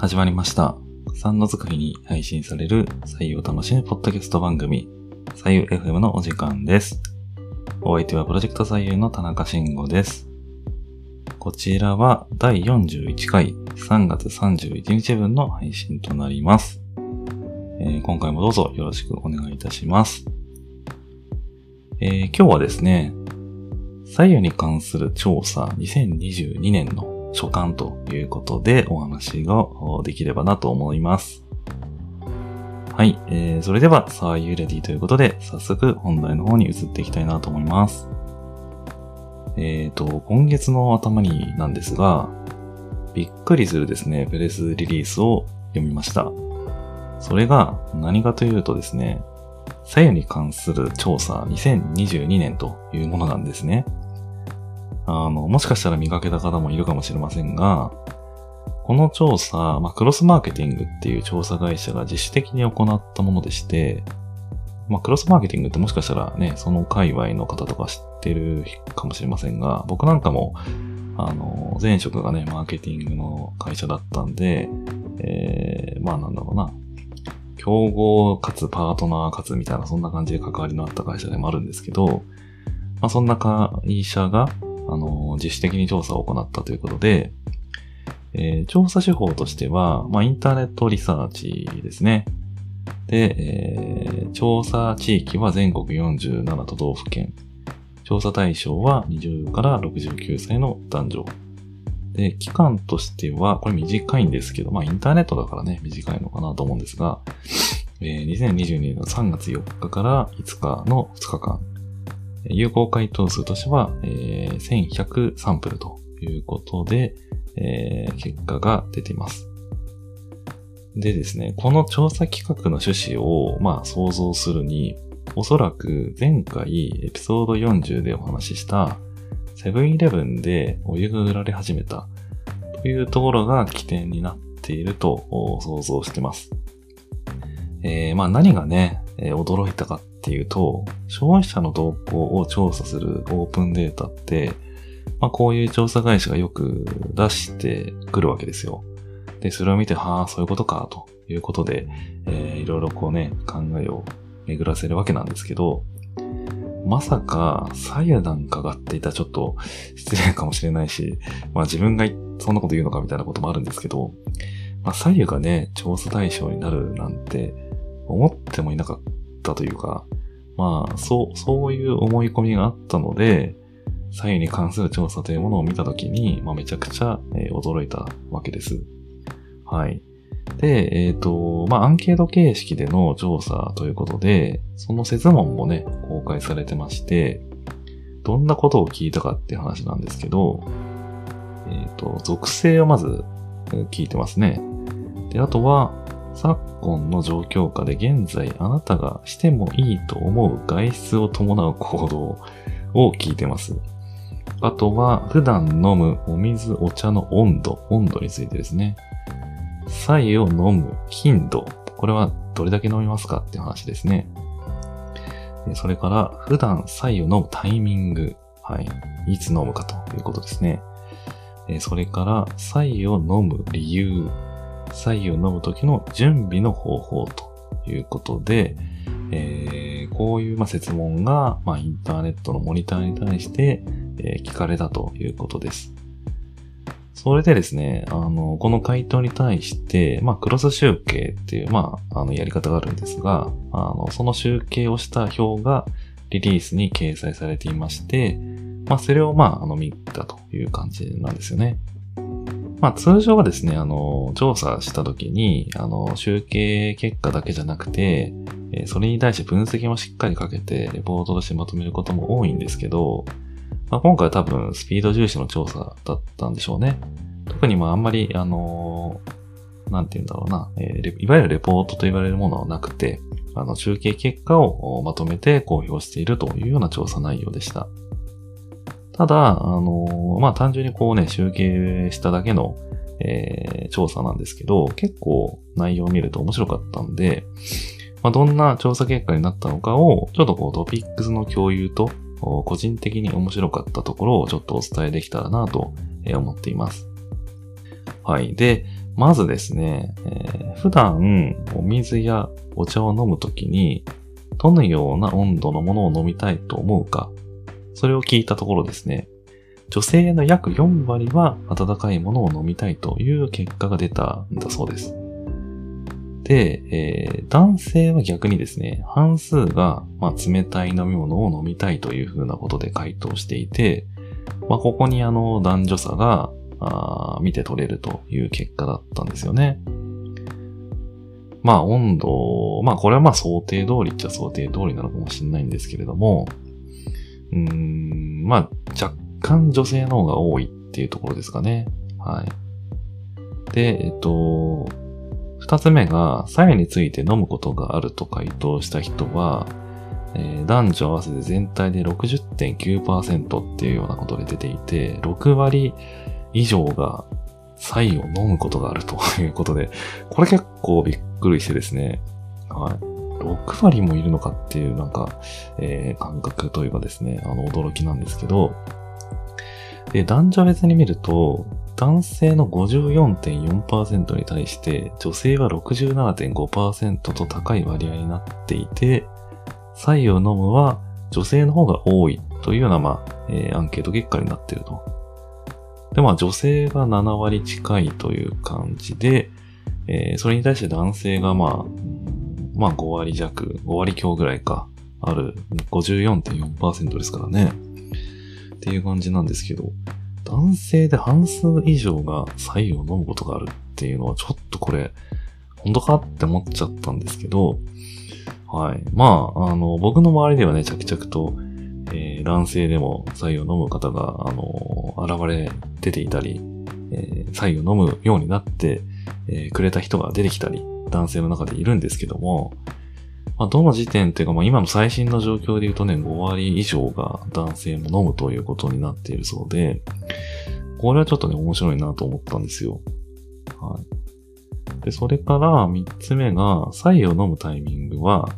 始まりました。3の使いに配信される採用楽しむポッドキャスト番組、採用 FM のお時間です。お相手はプロジェクト採用の田中慎吾です。こちらは第41回3月31日分の配信となります。えー今回もどうぞよろしくお願いいたします。えー今日はですね、左右に関する調査2022年の所感ということでお話ができればなと思います。はい、えー、それでは、さあ、ゆレディということで、早速本題の方に移っていきたいなと思います。えーと、今月の頭になんですが、びっくりするですね、プレスリリースを読みました。それが何かというとですね、左右に関する調査2022年というものなんですね。あの、もしかしたら見かけた方もいるかもしれませんが、この調査、まあ、クロスマーケティングっていう調査会社が自主的に行ったものでして、まあ、クロスマーケティングってもしかしたらね、その界隈の方とか知ってるかもしれませんが、僕なんかも、あの、前職がね、マーケティングの会社だったんで、えー、まあなんだろうな、競合かつパートナーかつみたいな、そんな感じで関わりのあった会社でもあるんですけど、まあそんな会社が、あの、自主的に調査を行ったということで、えー調査手法としては、まあ、インターネットリサーチですね。で、えー調査地域は全国47都道府県。調査対象は20から69歳の男女。で、期間としては、これ短いんですけど、まあ、インターネットだからね、短いのかなと思うんですが、えー2022年の3月4日から5日の2日間。有効回答数としては、えー1100サンプルということで、えー結果が出ています。でですね、この調査企画の趣旨を、まあ、想像するに、おそらく前回エピソード40でお話しした、セブンイレブンでお湯が売られ始めたというところが起点になっていると想像してます。えーまあ何がね、え驚いたかっていうと、消費者の動向を調査するオープンデータって、まあこういう調査会社がよく出してくるわけですよ。で、それを見て、はあ、そういうことか、ということで、えーいろいろこうね、考えを巡らせるわけなんですけど、まさか、左右なんかがっていたらちょっと失礼かもしれないし、まあ自分がそんなこと言うのかみたいなこともあるんですけど、まあ左右がね、調査対象になるなんて思ってもいなかったというか、まあそう、そういう思い込みがあったので、左右に関する調査というものを見たときに、まあめちゃくちゃ、えー驚いたわけです。はい。で、えっ、と、まあ、アンケート形式での調査ということで、その説問もね、公開されてまして、どんなことを聞いたかっていう話なんですけど、えっ、と、属性をまず聞いてますね。で、あとは、昨今の状況下で現在あなたがしてもいいと思う外出を伴う行動を聞いてます。あとは、普段飲むお水、お茶の温度、温度についてですね。左右を飲む頻度。これはどれだけ飲みますかって話ですね。それから、普段左右を飲むタイミング。はい。いつ飲むかということですね。それから、左右を飲む理由。左右を飲む時の準備の方法ということで、えーこういうまあ説問が、ま、インターネットのモニターに対して、えー聞かれたということです。それでですね、あの、この回答に対して、まあ、クロス集計っていう、まあ、あの、やり方があるんですが、あの、その集計をした表がリリースに掲載されていまして、まあ、それを、まあ、あの、見たという感じなんですよね。まあ、通常はですね、あの、調査したときに、あの、集計結果だけじゃなくて、えそれに対して分析もしっかりかけて、レポートとしてまとめることも多いんですけど、まあ、今回は多分スピード重視の調査だったんでしょうね。特にまああんまり、あのなんて言うんだろうな、えーいわゆるレポートと言われるものはなくて、あの、集計結果をまとめて公表しているというような調査内容でした。ただ、あのまあ単純にこうね、集計しただけの、えー調査なんですけど、結構内容を見ると面白かったんで、まあ、どんな調査結果になったのかを、ちょっとこうトピックスの共有と、個人的に面白かったところをちょっとお伝えできたらなと思っています。はい。で、まずですね、えー、普段お水やお茶を飲むときに、どのような温度のものを飲みたいと思うか、それを聞いたところですね、女性の約4割は温かいものを飲みたいという結果が出たんだそうです。で、えー、男性は逆にですね、半数が、まあ、冷たい飲み物を飲みたいというふうなことで回答していて、まあ、ここにあの男女差が見て取れるという結果だったんですよね。まあ温度、まあこれはまあ想定通りっちゃ想定通りなのかもしれないんですけれども、まあ若干女性の方が多いっていうところですかね。はい。で、えっと、二つ目が、左右について飲むことがあると回答した人は、えー、男女合わせて全体で60.9%っていうようなことで出ていて、6割以上が左右を飲むことがあるということで、これ結構びっくりしてですね、はい。6割もいるのかっていうなんか、えー、感覚というかですね、あの、驚きなんですけど、で、男女別に見ると、男性の54.4%に対して女性は67.5%と高い割合になっていて、左右を飲むは女性の方が多いというような、まあ、えー、アンケート結果になっていると。で、まあ女性が7割近いという感じで、えー、それに対して男性がまあ、まあ5割弱、5割強ぐらいか、ある54.4%ですからね。っていう感じなんですけど、男性で半数以上が左右を飲むことがあるっていうのはちょっとこれ、本当かって思っちゃったんですけど、はい。まあ、あの、僕の周りではね、着々と、えー、男性でも左右を飲む方が、あの、現れ出ていたり、えー、左右を飲むようになって、えー、くれた人が出てきたり、男性の中でいるんですけども、まあ、どの時点っていうか、まあ、今の最新の状況で言うとね、5割以上が男性も飲むということになっているそうで、これはちょっとね、面白いなと思ったんですよ。はい。で、それから3つ目が、左右を飲むタイミングは、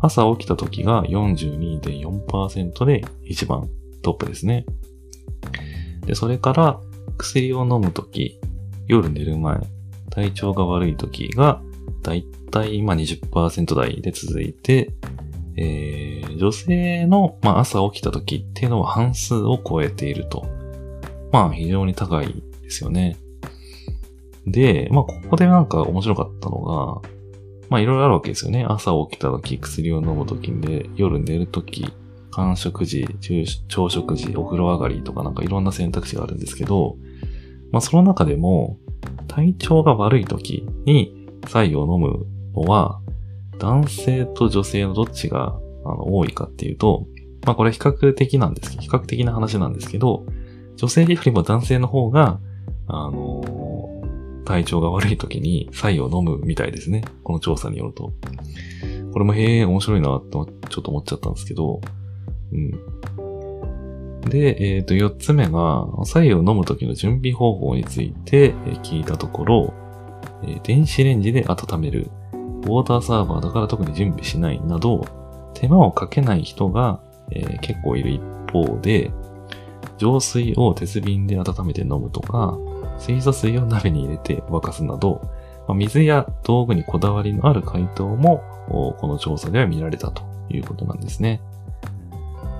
朝起きた時が42.4%で一番トップですね。で、それから薬を飲む時、夜寝る前、体調が悪い時がだいたい今20%台で続いて、えー、女性の、まあ、朝起きた時っていうのは半数を超えていると。まあ非常に高いですよね。で、まあここでなんか面白かったのが、まあいろいろあるわけですよね。朝起きた時、薬を飲む時で、夜寝る時、間食時、朝食時、お風呂上がりとかなんかいろんな選択肢があるんですけど、まあその中でも、体調が悪い時に左右を飲むのは、男性と女性のどっちがあの多いかっていうと、まあこれ比較的なんですけど、比較的な話なんですけど、女性よりも男性の方が、あの、体調が悪い時に左右を飲むみたいですね。この調査によると。これもへえ、面白いなとちょっと思っちゃったんですけど、うん。で、えっ、ー、と、四つ目が、左右を飲む時の準備方法について聞いたところ、電子レンジで温める、ウォーターサーバーだから特に準備しないなど、手間をかけない人が、えー、結構いる一方で、浄水を鉄瓶で温めて飲むとか、水素水を鍋に入れて沸かすなど、まあ、水や道具にこだわりのある回答も、この調査では見られたということなんですね。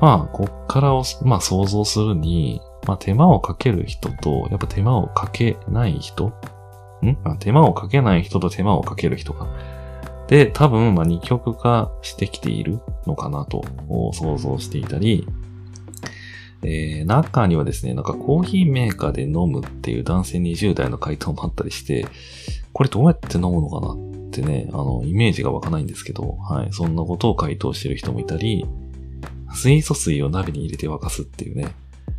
まあ、こっからを、まあ、想像するに、まあ、手間をかける人と、やっぱ手間をかけない人ん？手間をかけない人と手間をかける人か。で、多分、まあ、二極化してきているのかなと想像していたり、えー、中にはですね、なんかコーヒーメーカーで飲むっていう男性20代の回答もあったりして、これどうやって飲むのかなってね、あの、イメージが湧かないんですけど、はい、そんなことを回答してる人もいたり、水素水を鍋に入れて沸かすっていうね、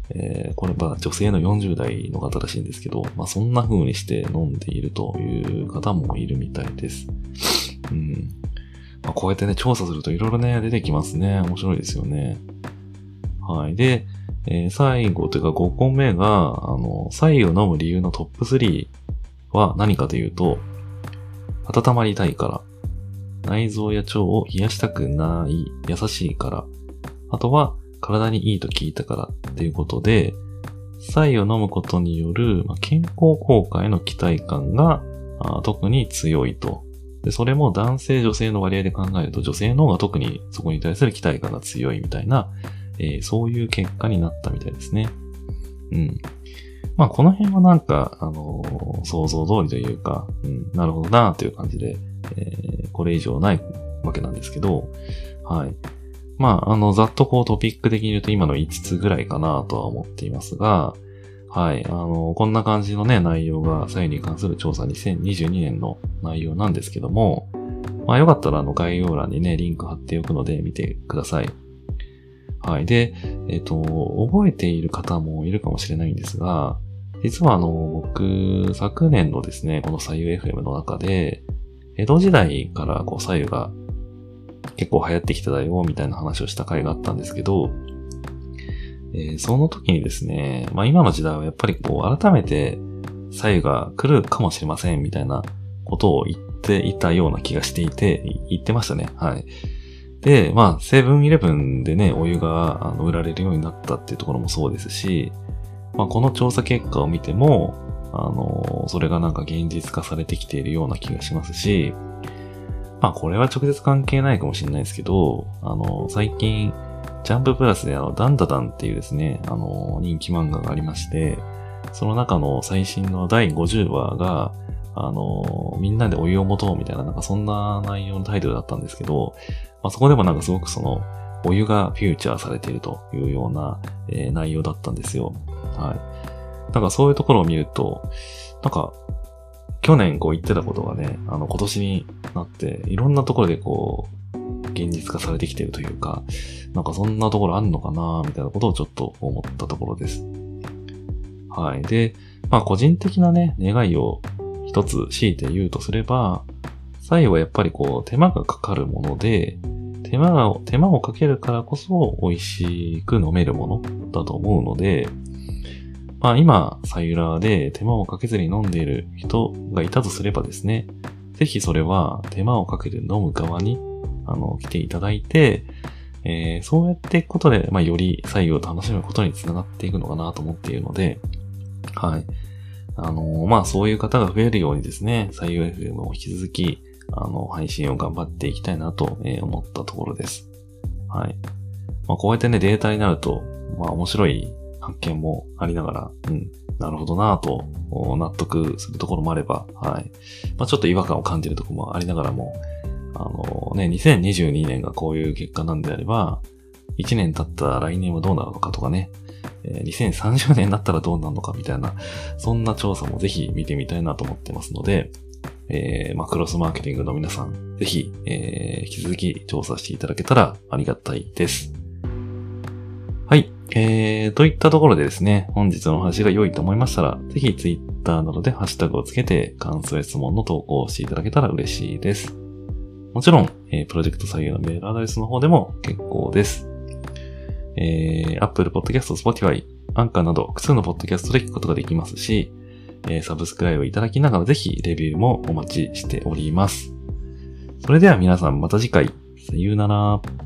えー、これは女性の40代の方らしいんですけど、まあそんな風にして飲んでいるという方もいるみたいです。うん。まあ、こうやってね、調査すると色々ね、出てきますね。面白いですよね。はい。で、えー、最後というか5個目が、あの、左右を飲む理由のトップ3は何かというと、温まりたいから、内臓や腸を冷やしたくない、優しいから、あとは体にいいと聞いたからっていうことで、菜を飲むことによる、健康効果への期待感が特に強いと。で、それも男性女性の割合で考えると女性の方が特にそこに対する期待感が強いみたいな、えー、そういう結果になったみたいですね。うん。まあ、この辺はなんか、あのー、想像通りというか、うん、なるほどなという感じで、えー、これ以上ないわけなんですけど、はい。まあ、あの、ざっとこうトピック的に言うと今の5つぐらいかなとは思っていますが、はい。あの、こんな感じのね、内容が、左右に関する調査2022年の内容なんですけども、まあよかったらあの概要欄にね、リンク貼っておくので見てください。はい。で、えっ、ー、と、覚えている方もいるかもしれないんですが、実はあの、僕、昨年のですね、この左右 FM の中で、江戸時代からこう左右が結構流行ってきただよ、みたいな話をした回があったんですけど、えー、その時にですね、まあ今の時代はやっぱりこう改めて左右が来るかもしれませんみたいなことを言っていたような気がしていて、言ってましたね。はい。で、まあ、セブンイレブンでね、お湯があの売られるようになったっていうところもそうですし、まあ、この調査結果を見ても、あの、それがなんか現実化されてきているような気がしますし、まあ、これは直接関係ないかもしれないですけど、あの、最近、ジャンププラスであの、ダンダダンっていうですね、あの、人気漫画がありまして、その中の最新の第50話が、あの、みんなでお湯を持とうみたいな、なんかそんな内容のタイトルだったんですけど、まあ、そこでもなんかすごくその、お湯がフューチャーされているというような、えー、内容だったんですよ。はい。なんかそういうところを見ると、なんか、去年こう言ってたことがね、あの今年になって、いろんなところでこう、現実化されてきてるというか、なんかそんなところあんのかなみたいなことをちょっと思ったところです。はい。で、まあ個人的なね、願いを一つ強いて言うとすれば、最後はやっぱりこう手間がかかるもので、手間が、手間をかけるからこそ美味しく飲めるものだと思うので、まあ今、サユラーで手間をかけずに飲んでいる人がいたとすればですね、ぜひそれは手間をかけて飲む側にあの、来ていただいて、えー、そうやっていくことで、まあ、より左右を楽しむことにつながっていくのかなと思っているので、はい。あのー、まあ、そういう方が増えるようにですね、左右 FM を引き続き、あの、配信を頑張っていきたいなと、え思ったところです。はい。まあ、こうやってね、データになると、まあ、面白い発見もありながら、うん、なるほどなぁと、納得するところもあれば、はい。まあ、ちょっと違和感を感じるところもありながらも、あのね、2022年がこういう結果なんであれば、1年経った来年はどうなるのかとかね、2030年になったらどうなるのかみたいな、そんな調査もぜひ見てみたいなと思ってますので、えー、まあ、クロスマーケティングの皆さん、ぜひ、えー、引き続き調査していただけたらありがたいです。はい。えー、といったところでですね、本日の話が良いと思いましたら、ぜひ Twitter などでハッシュタグをつけて感想や質問の投稿をしていただけたら嬉しいです。もちろん、えー、プロジェクト採用のメールアドレスの方でも結構です。えー、Apple Podcast、Spotify、アンカーなど複数のポッドキャストで聞くことができますし、えー、サブスクライブいただきながらぜひレビューもお待ちしております。それでは皆さんまた次回、さようなら。